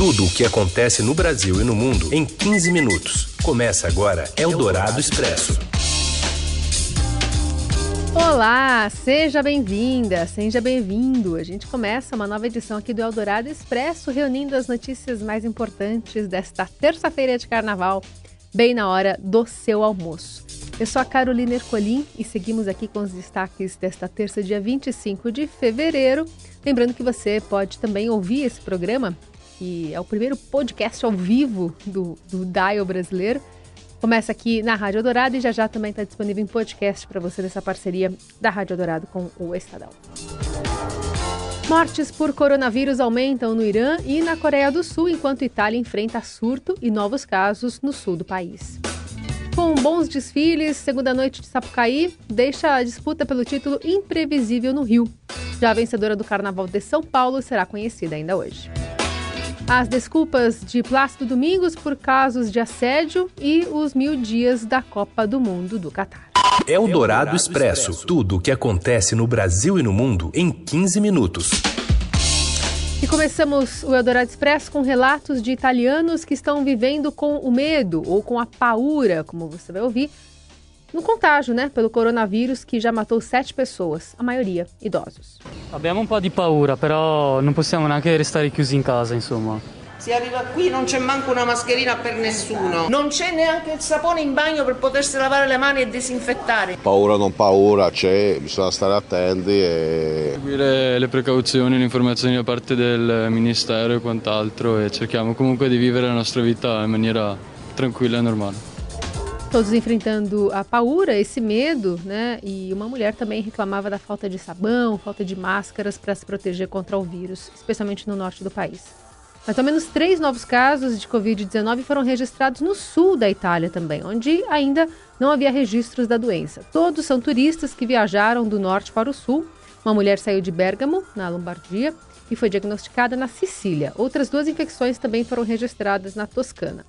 Tudo o que acontece no Brasil e no mundo em 15 minutos. Começa agora Eldorado Expresso. Olá, seja bem-vinda, seja bem-vindo. A gente começa uma nova edição aqui do Eldorado Expresso, reunindo as notícias mais importantes desta terça-feira de carnaval, bem na hora do seu almoço. Eu sou a Carolina Ercolim e seguimos aqui com os destaques desta terça, dia 25 de fevereiro. Lembrando que você pode também ouvir esse programa que é o primeiro podcast ao vivo do, do Dial brasileiro. Começa aqui na Rádio Dourado e já já também está disponível em podcast para você nessa parceria da Rádio Dourado com o Estadão. Mortes por coronavírus aumentam no Irã e na Coreia do Sul, enquanto Itália enfrenta surto e novos casos no sul do país. Com bons desfiles, segunda noite de Sapucaí deixa a disputa pelo título imprevisível no Rio. Já a vencedora do Carnaval de São Paulo será conhecida ainda hoje as desculpas de Plácido Domingos por casos de assédio e os mil dias da Copa do Mundo do Catar. É o Dourado Expresso. Tudo o que acontece no Brasil e no mundo em 15 minutos. E começamos o Eldorado Expresso com relatos de italianos que estão vivendo com o medo ou com a paura, como você vai ouvir, no contágio, né, pelo coronavírus que já matou sete pessoas, a maioria idosos. Abbiamo un po' di paura, però non possiamo neanche restare chiusi in casa, insomma. Si arriva qui non c'è manco una mascherina per nessuno, non c'è neanche il sapone in bagno per potersi lavare le mani e disinfettare. Paura non paura, c'è, bisogna stare attenti e... Seguire le precauzioni, le informazioni da parte del Ministero e quant'altro e cerchiamo comunque di vivere la nostra vita in maniera tranquilla e normale. Todos enfrentando a paura, esse medo, né? E uma mulher também reclamava da falta de sabão, falta de máscaras para se proteger contra o vírus, especialmente no norte do país. Mais ou menos três novos casos de Covid-19 foram registrados no sul da Itália também, onde ainda não havia registros da doença. Todos são turistas que viajaram do norte para o sul. Uma mulher saiu de Bergamo, na Lombardia, e foi diagnosticada na Sicília. Outras duas infecções também foram registradas na Toscana.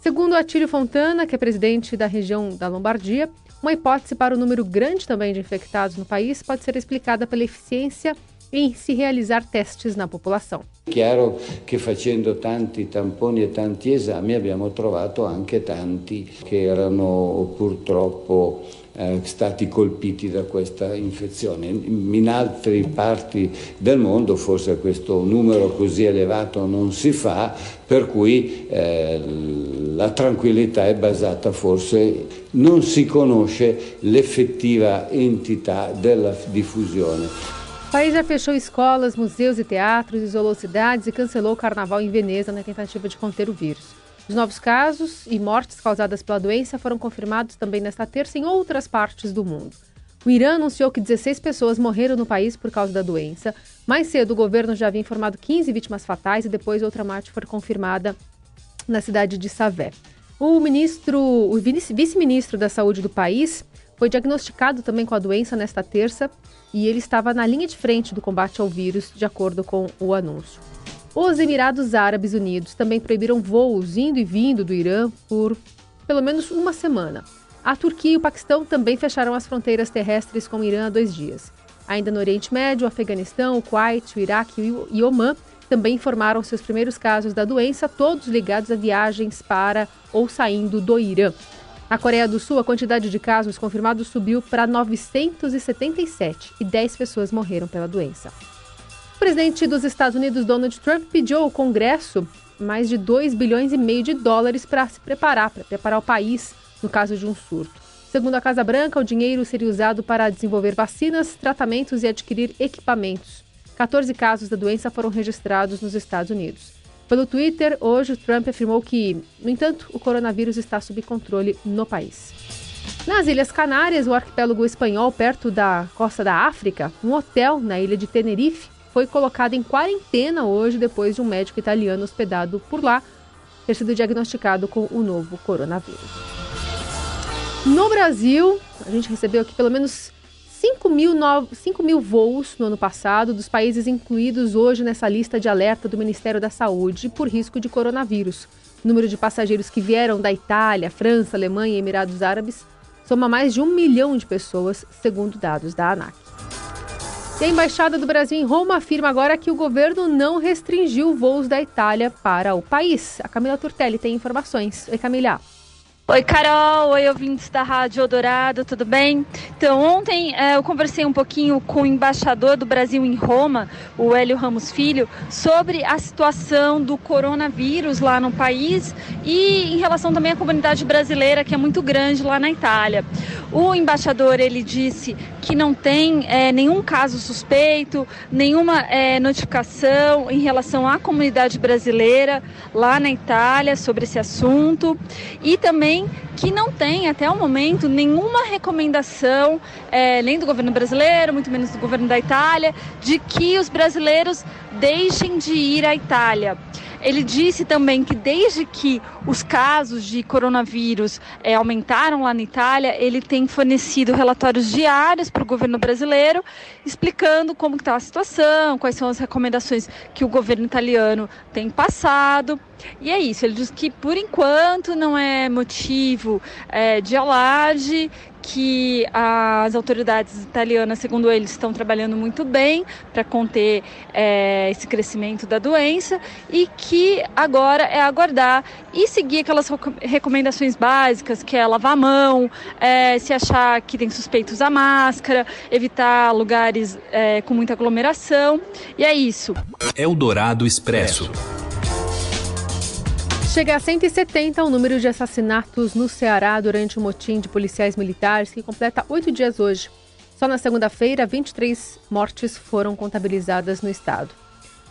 Segundo Atílio Fontana, que é presidente da região da Lombardia, uma hipótese para o número grande também de infectados no país pode ser explicada pela eficiência em se realizar testes na popolação. Chiaro che facendo tanti tamponi e tanti esami abbiamo trovato anche tanti che erano purtroppo eh, stati colpiti da questa infezione. In altre parti del mondo forse questo numero così elevato non si fa, per cui eh, la tranquillità è basata forse, non si conosce l'effettiva entità della diffusione. O país já fechou escolas, museus e teatros, isolou cidades e cancelou o carnaval em Veneza na tentativa de conter o vírus. Os novos casos e mortes causadas pela doença foram confirmados também nesta terça em outras partes do mundo. O Irã anunciou que 16 pessoas morreram no país por causa da doença. Mais cedo, o governo já havia informado 15 vítimas fatais e depois outra morte foi confirmada na cidade de Savé. O ministro, o vice-ministro da Saúde do país foi diagnosticado também com a doença nesta terça e ele estava na linha de frente do combate ao vírus, de acordo com o anúncio. Os Emirados Árabes Unidos também proibiram voos indo e vindo do Irã por pelo menos uma semana. A Turquia e o Paquistão também fecharam as fronteiras terrestres com o Irã há dois dias. Ainda no Oriente Médio, o Afeganistão, o Kuwait, o Iraque e Omã também informaram seus primeiros casos da doença, todos ligados a viagens para ou saindo do Irã. Na Coreia do Sul, a quantidade de casos confirmados subiu para 977 e 10 pessoas morreram pela doença. O presidente dos Estados Unidos, Donald Trump, pediu ao Congresso mais de 2 bilhões e meio de dólares para se preparar, para preparar o país no caso de um surto. Segundo a Casa Branca, o dinheiro seria usado para desenvolver vacinas, tratamentos e adquirir equipamentos. 14 casos da doença foram registrados nos Estados Unidos. Pelo Twitter, hoje, Trump afirmou que, no entanto, o coronavírus está sob controle no país. Nas Ilhas Canárias, o arquipélago espanhol, perto da costa da África, um hotel na ilha de Tenerife foi colocado em quarentena hoje depois de um médico italiano hospedado por lá ter sido diagnosticado com o novo coronavírus. No Brasil, a gente recebeu aqui pelo menos 5 mil, no... 5 mil voos no ano passado dos países incluídos hoje nessa lista de alerta do Ministério da Saúde por risco de coronavírus. O número de passageiros que vieram da Itália, França, Alemanha e Emirados Árabes soma mais de um milhão de pessoas, segundo dados da ANAC. E a Embaixada do Brasil em Roma afirma agora que o governo não restringiu voos da Itália para o país. A Camila Turtelli tem informações. Oi, Camila. Oi, Carol. Oi, ouvintes da Rádio Eldorado, tudo bem? Então, ontem é, eu conversei um pouquinho com o embaixador do Brasil em Roma, o Hélio Ramos Filho, sobre a situação do coronavírus lá no país e em relação também à comunidade brasileira, que é muito grande lá na Itália. O embaixador, ele disse que não tem é, nenhum caso suspeito, nenhuma é, notificação em relação à comunidade brasileira lá na Itália sobre esse assunto e também que não tem, até o momento, nenhuma recomendação, é, nem do governo brasileiro, muito menos do governo da Itália, de que os brasileiros deixem de ir à Itália. Ele disse também que desde que os casos de coronavírus é, aumentaram lá na Itália, ele tem fornecido relatórios diários para o governo brasileiro, explicando como está a situação, quais são as recomendações que o governo italiano tem passado. E é isso, ele diz que por enquanto não é motivo é, de alarde, que as autoridades italianas, segundo eles, estão trabalhando muito bem para conter é, esse crescimento da doença e que agora é aguardar e seguir aquelas recomendações básicas, que é lavar a mão, é, se achar que tem suspeitos a máscara, evitar lugares é, com muita aglomeração. E é isso. Eldorado Expresso. Chega a 170 o número de assassinatos no Ceará durante o motim de policiais militares, que completa oito dias hoje. Só na segunda-feira, 23 mortes foram contabilizadas no estado.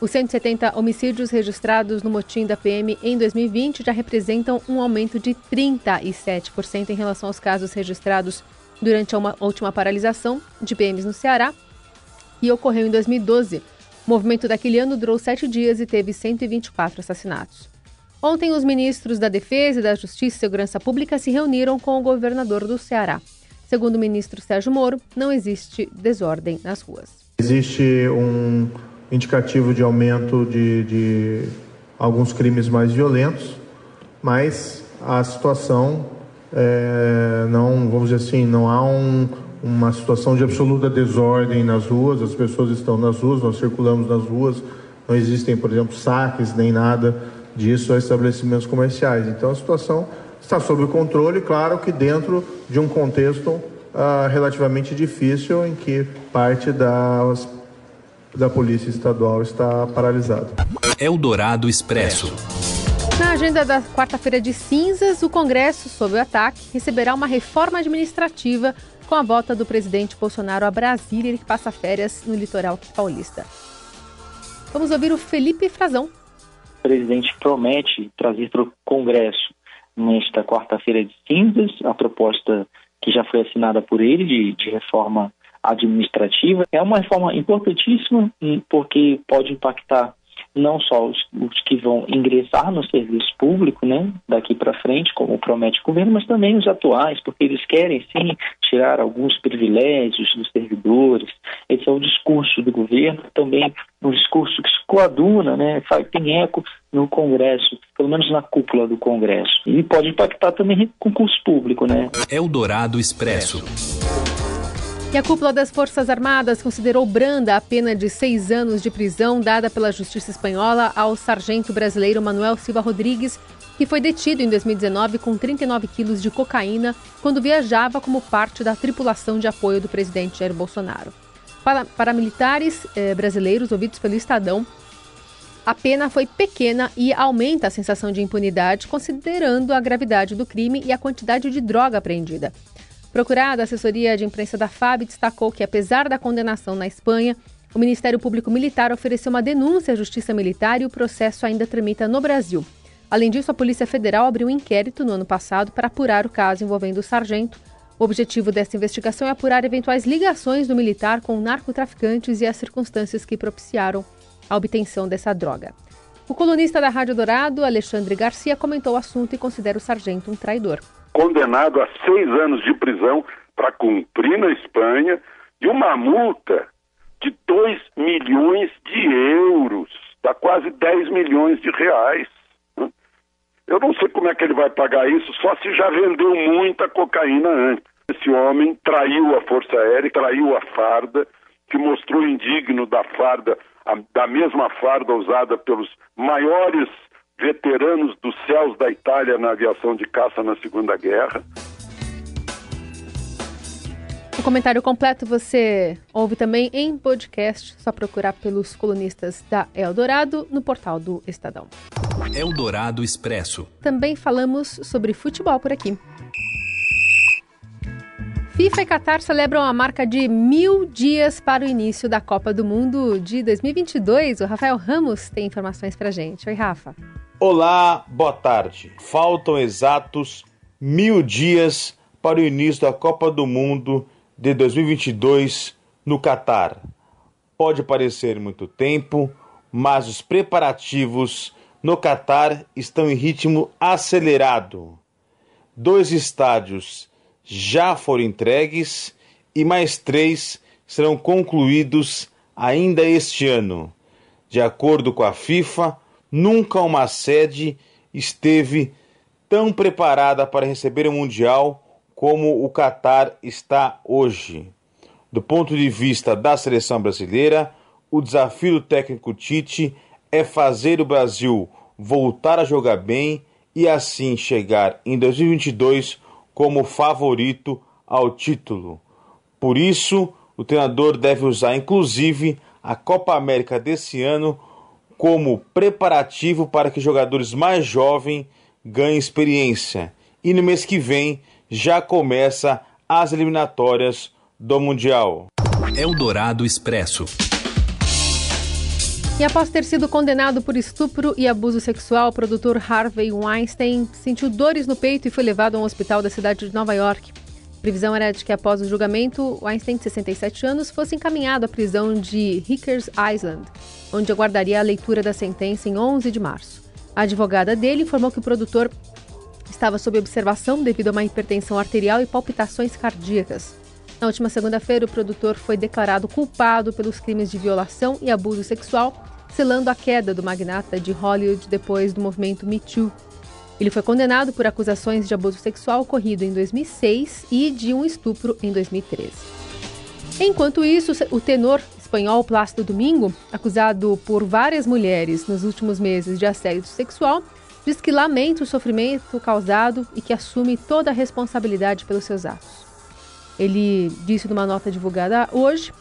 Os 170 homicídios registrados no motim da PM em 2020 já representam um aumento de 37% em relação aos casos registrados durante a última paralisação de PMs no Ceará, que ocorreu em 2012. O movimento daquele ano durou sete dias e teve 124 assassinatos. Ontem, os ministros da Defesa e da Justiça e Segurança Pública se reuniram com o governador do Ceará. Segundo o ministro Sérgio Moro, não existe desordem nas ruas. Existe um indicativo de aumento de, de alguns crimes mais violentos, mas a situação é, não, vamos dizer assim, não há um, uma situação de absoluta desordem nas ruas, as pessoas estão nas ruas, nós circulamos nas ruas, não existem, por exemplo, saques nem nada disso a estabelecimentos comerciais. Então a situação está sob controle, claro que dentro de um contexto uh, relativamente difícil em que parte das, da Polícia Estadual está paralisada. Eldorado Expresso. Na agenda da quarta-feira de cinzas, o Congresso, sob o ataque, receberá uma reforma administrativa com a volta do presidente Bolsonaro a Brasília, que passa férias no litoral paulista. Vamos ouvir o Felipe Frazão, presidente promete trazer para o Congresso nesta quarta-feira de cinzas a proposta que já foi assinada por ele de, de reforma administrativa. É uma reforma importantíssima porque pode impactar não só os, os, que vão ingressar no serviço público, né, daqui para frente, como promete o governo, mas também os atuais, porque eles querem sim tirar alguns privilégios dos servidores. Esse é o discurso do governo, também um discurso que se coaduna, né, tem eco no Congresso, pelo menos na cúpula do Congresso. E pode impactar também o concurso público, né? Eldorado Expresso. E a cúpula das Forças Armadas considerou branda a pena de seis anos de prisão dada pela Justiça Espanhola ao sargento brasileiro Manuel Silva Rodrigues, que foi detido em 2019 com 39 quilos de cocaína quando viajava como parte da tripulação de apoio do presidente Jair Bolsonaro. Para, para militares eh, brasileiros ouvidos pelo Estadão, a pena foi pequena e aumenta a sensação de impunidade, considerando a gravidade do crime e a quantidade de droga apreendida. Procurada, a assessoria de imprensa da FAB destacou que, apesar da condenação na Espanha, o Ministério Público Militar ofereceu uma denúncia à Justiça Militar e o processo ainda tramita no Brasil. Além disso, a Polícia Federal abriu um inquérito no ano passado para apurar o caso envolvendo o sargento. O objetivo dessa investigação é apurar eventuais ligações do militar com narcotraficantes e as circunstâncias que propiciaram a obtenção dessa droga. O colunista da Rádio Dourado, Alexandre Garcia, comentou o assunto e considera o sargento um traidor condenado a seis anos de prisão para cumprir na Espanha e uma multa de 2 milhões de euros, dá quase 10 milhões de reais. Eu não sei como é que ele vai pagar isso, só se já vendeu muita cocaína antes. Esse homem traiu a Força Aérea, traiu a farda, que mostrou indigno da farda, da mesma farda usada pelos maiores veteranos dos céus da Itália na aviação de caça na Segunda Guerra. O comentário completo você ouve também em podcast, só procurar pelos colunistas da Eldorado no portal do Estadão. Eldorado Expresso. Também falamos sobre futebol por aqui. FIFA e Qatar celebram a marca de mil dias para o início da Copa do Mundo de 2022. O Rafael Ramos tem informações para gente. Oi, Rafa. Olá, boa tarde. Faltam exatos mil dias para o início da Copa do Mundo de 2022 no Catar. Pode parecer muito tempo, mas os preparativos no Catar estão em ritmo acelerado. Dois estádios já foram entregues e mais três serão concluídos ainda este ano. De acordo com a FIFA, nunca uma sede esteve tão preparada para receber o Mundial como o Catar está hoje. Do ponto de vista da seleção brasileira, o desafio do técnico Tite é fazer o Brasil voltar a jogar bem e assim chegar em 2022 como favorito ao título. Por isso, o treinador deve usar inclusive a Copa América desse ano como preparativo para que jogadores mais jovens ganhem experiência. E no mês que vem já começa as eliminatórias do Mundial. Eldorado Expresso. E após ter sido condenado por estupro e abuso sexual, o produtor Harvey Weinstein sentiu dores no peito e foi levado a um hospital da cidade de Nova York. A previsão era de que após o julgamento, Weinstein, de 67 anos, fosse encaminhado à prisão de Rikers Island, onde aguardaria a leitura da sentença em 11 de março. A advogada dele informou que o produtor estava sob observação devido a uma hipertensão arterial e palpitações cardíacas. Na última segunda-feira, o produtor foi declarado culpado pelos crimes de violação e abuso sexual, selando a queda do magnata de Hollywood depois do movimento Me Too. Ele foi condenado por acusações de abuso sexual ocorrido em 2006 e de um estupro em 2013. Enquanto isso, o tenor espanhol Plácido Domingo, acusado por várias mulheres nos últimos meses de assédio sexual, diz que lamenta o sofrimento causado e que assume toda a responsabilidade pelos seus atos. Ele disse numa nota divulgada hoje: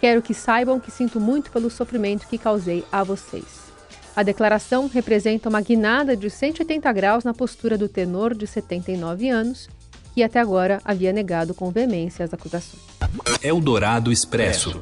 Quero que saibam que sinto muito pelo sofrimento que causei a vocês. A declaração representa uma guinada de 180 graus na postura do tenor de 79 anos, que até agora havia negado com veemência as acusações. Eldorado Expresso.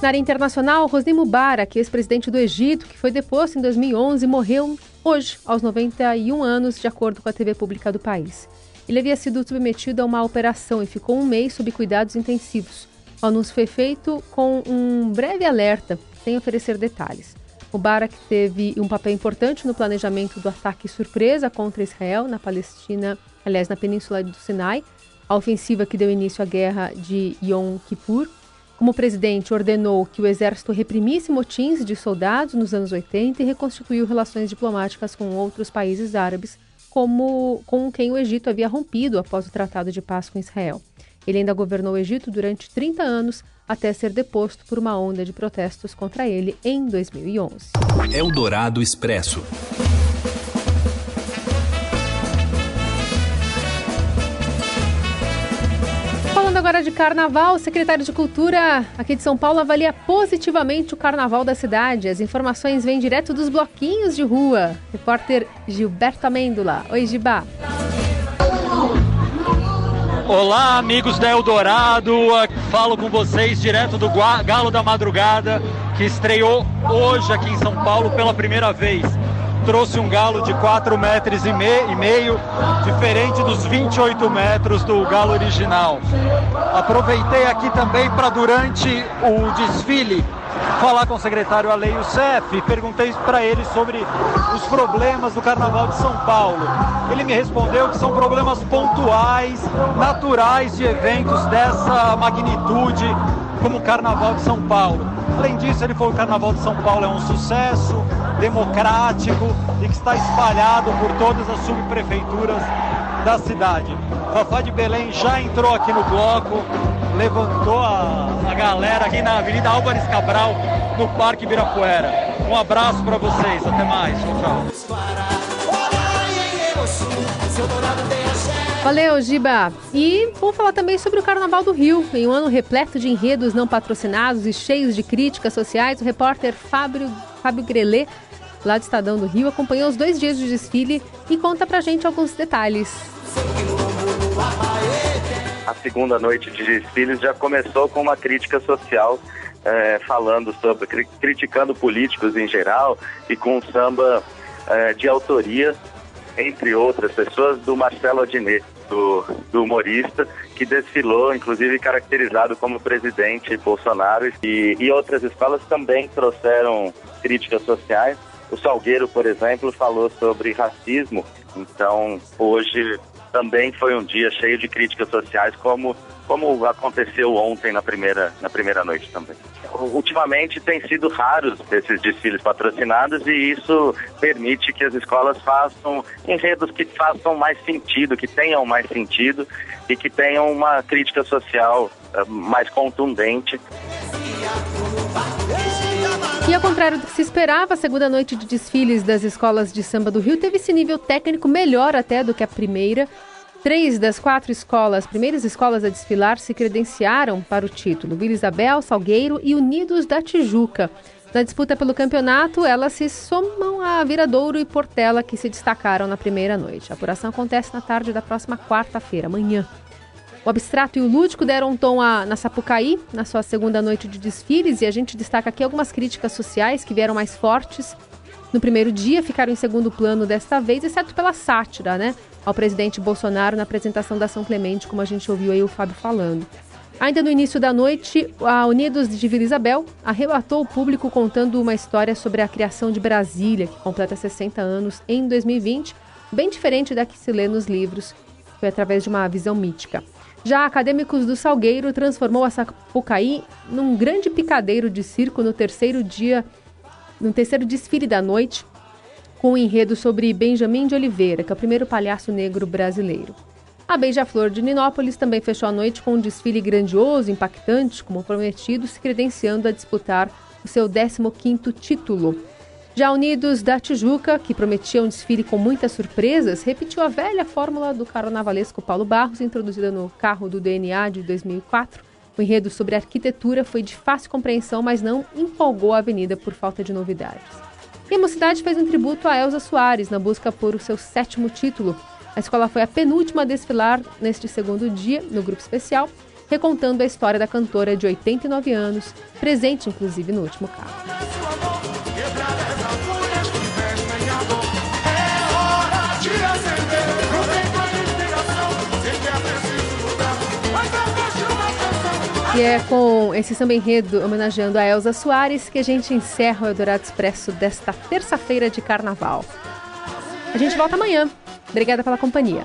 Na área internacional, Hosni Mubarak, ex-presidente do Egito, que foi deposto em 2011, morreu hoje, aos 91 anos, de acordo com a TV pública do país. Ele havia sido submetido a uma operação e ficou um mês sob cuidados intensivos. O anúncio foi feito com um breve alerta, sem oferecer detalhes. Mubarak teve um papel importante no planejamento do ataque surpresa contra Israel na Palestina, aliás, na Península do Sinai, a ofensiva que deu início à guerra de Yom Kippur como presidente, ordenou que o exército reprimisse motins de soldados nos anos 80 e reconstituiu relações diplomáticas com outros países árabes, como com quem o Egito havia rompido após o Tratado de Paz com Israel. Ele ainda governou o Egito durante 30 anos, até ser deposto por uma onda de protestos contra ele em 2011. Eldorado Expresso. De carnaval, o secretário de Cultura aqui de São Paulo avalia positivamente o carnaval da cidade. As informações vêm direto dos bloquinhos de rua. Repórter Gilberto Amêndola. Oi, Gibá. Olá, amigos da Eldorado. Falo com vocês direto do Galo da Madrugada, que estreou hoje aqui em São Paulo pela primeira vez trouxe um galo de 4 metros e, meio, diferente dos 28 metros do galo original. Aproveitei aqui também para, durante o desfile, falar com o secretário Aleio Cef, perguntei para ele sobre os problemas do Carnaval de São Paulo. Ele me respondeu que são problemas pontuais, naturais de eventos dessa magnitude como o Carnaval de São Paulo. Além disso, ele falou que o Carnaval de São Paulo é um sucesso democrático e que está espalhado por todas as subprefeituras da cidade. Fafá de Belém já entrou aqui no bloco, levantou a, a galera aqui na Avenida Álvares Cabral, no Parque Ibirapuera. Um abraço para vocês, até mais. Tchau, tchau. Valeu, Giba. E vamos falar também sobre o Carnaval do Rio. Em um ano repleto de enredos não patrocinados e cheios de críticas sociais, o repórter Fábio, Fábio Grelê, lá do Estadão do Rio, acompanhou os dois dias de desfile e conta pra gente alguns detalhes. A segunda noite de desfiles já começou com uma crítica social é, falando sobre, criticando políticos em geral e com samba é, de autoria, entre outras pessoas, do Marcelo Adnet do, do humorista, que desfilou, inclusive caracterizado como presidente Bolsonaro, e, e outras escolas também trouxeram críticas sociais. O Salgueiro, por exemplo, falou sobre racismo, então hoje também foi um dia cheio de críticas sociais, como, como aconteceu ontem na primeira, na primeira noite também. Ultimamente tem sido raros esses desfiles patrocinados e isso permite que as escolas façam enredos que façam mais sentido, que tenham mais sentido e que tenham uma crítica social uh, mais contundente. E ao contrário do que se esperava, a segunda noite de desfiles das escolas de samba do Rio teve esse nível técnico melhor até do que a primeira. Três das quatro escolas, primeiras escolas a desfilar, se credenciaram para o título: Vila Isabel, Salgueiro e Unidos da Tijuca. Na disputa pelo campeonato, elas se somam a Viradouro e Portela, que se destacaram na primeira noite. A apuração acontece na tarde da próxima quarta-feira, amanhã. O abstrato e o lúdico deram um tom a, na Sapucaí, na sua segunda noite de desfiles, e a gente destaca aqui algumas críticas sociais que vieram mais fortes. No primeiro dia, ficaram em segundo plano desta vez, exceto pela sátira, né? Ao presidente Bolsonaro na apresentação da São Clemente, como a gente ouviu aí o Fábio falando. Ainda no início da noite, a Unidos de Vila Isabel arrebatou o público contando uma história sobre a criação de Brasília, que completa 60 anos em 2020, bem diferente da que se lê nos livros. Foi através de uma visão mítica. Já Acadêmicos do Salgueiro transformou a Sapucaí num grande picadeiro de circo no terceiro dia, no terceiro desfile da noite, com um enredo sobre Benjamin de Oliveira, que é o primeiro palhaço negro brasileiro. A Beija-Flor de Ninópolis também fechou a noite com um desfile grandioso, impactante, como prometido, se credenciando a disputar o seu 15º título. Já Unidos da Tijuca, que prometia um desfile com muitas surpresas, repetiu a velha fórmula do carnavalesco Paulo Barros, introduzida no carro do DNA de 2004. O enredo sobre arquitetura foi de fácil compreensão, mas não empolgou a avenida por falta de novidades. E a Mocidade fez um tributo a Elza Soares na busca por o seu sétimo título. A escola foi a penúltima a desfilar neste segundo dia, no grupo especial, recontando a história da cantora de 89 anos, presente inclusive no último carro. E é com esse samba enredo homenageando a Elza Soares que a gente encerra o Eldorado Expresso desta terça-feira de carnaval. A gente volta amanhã. Obrigada pela companhia.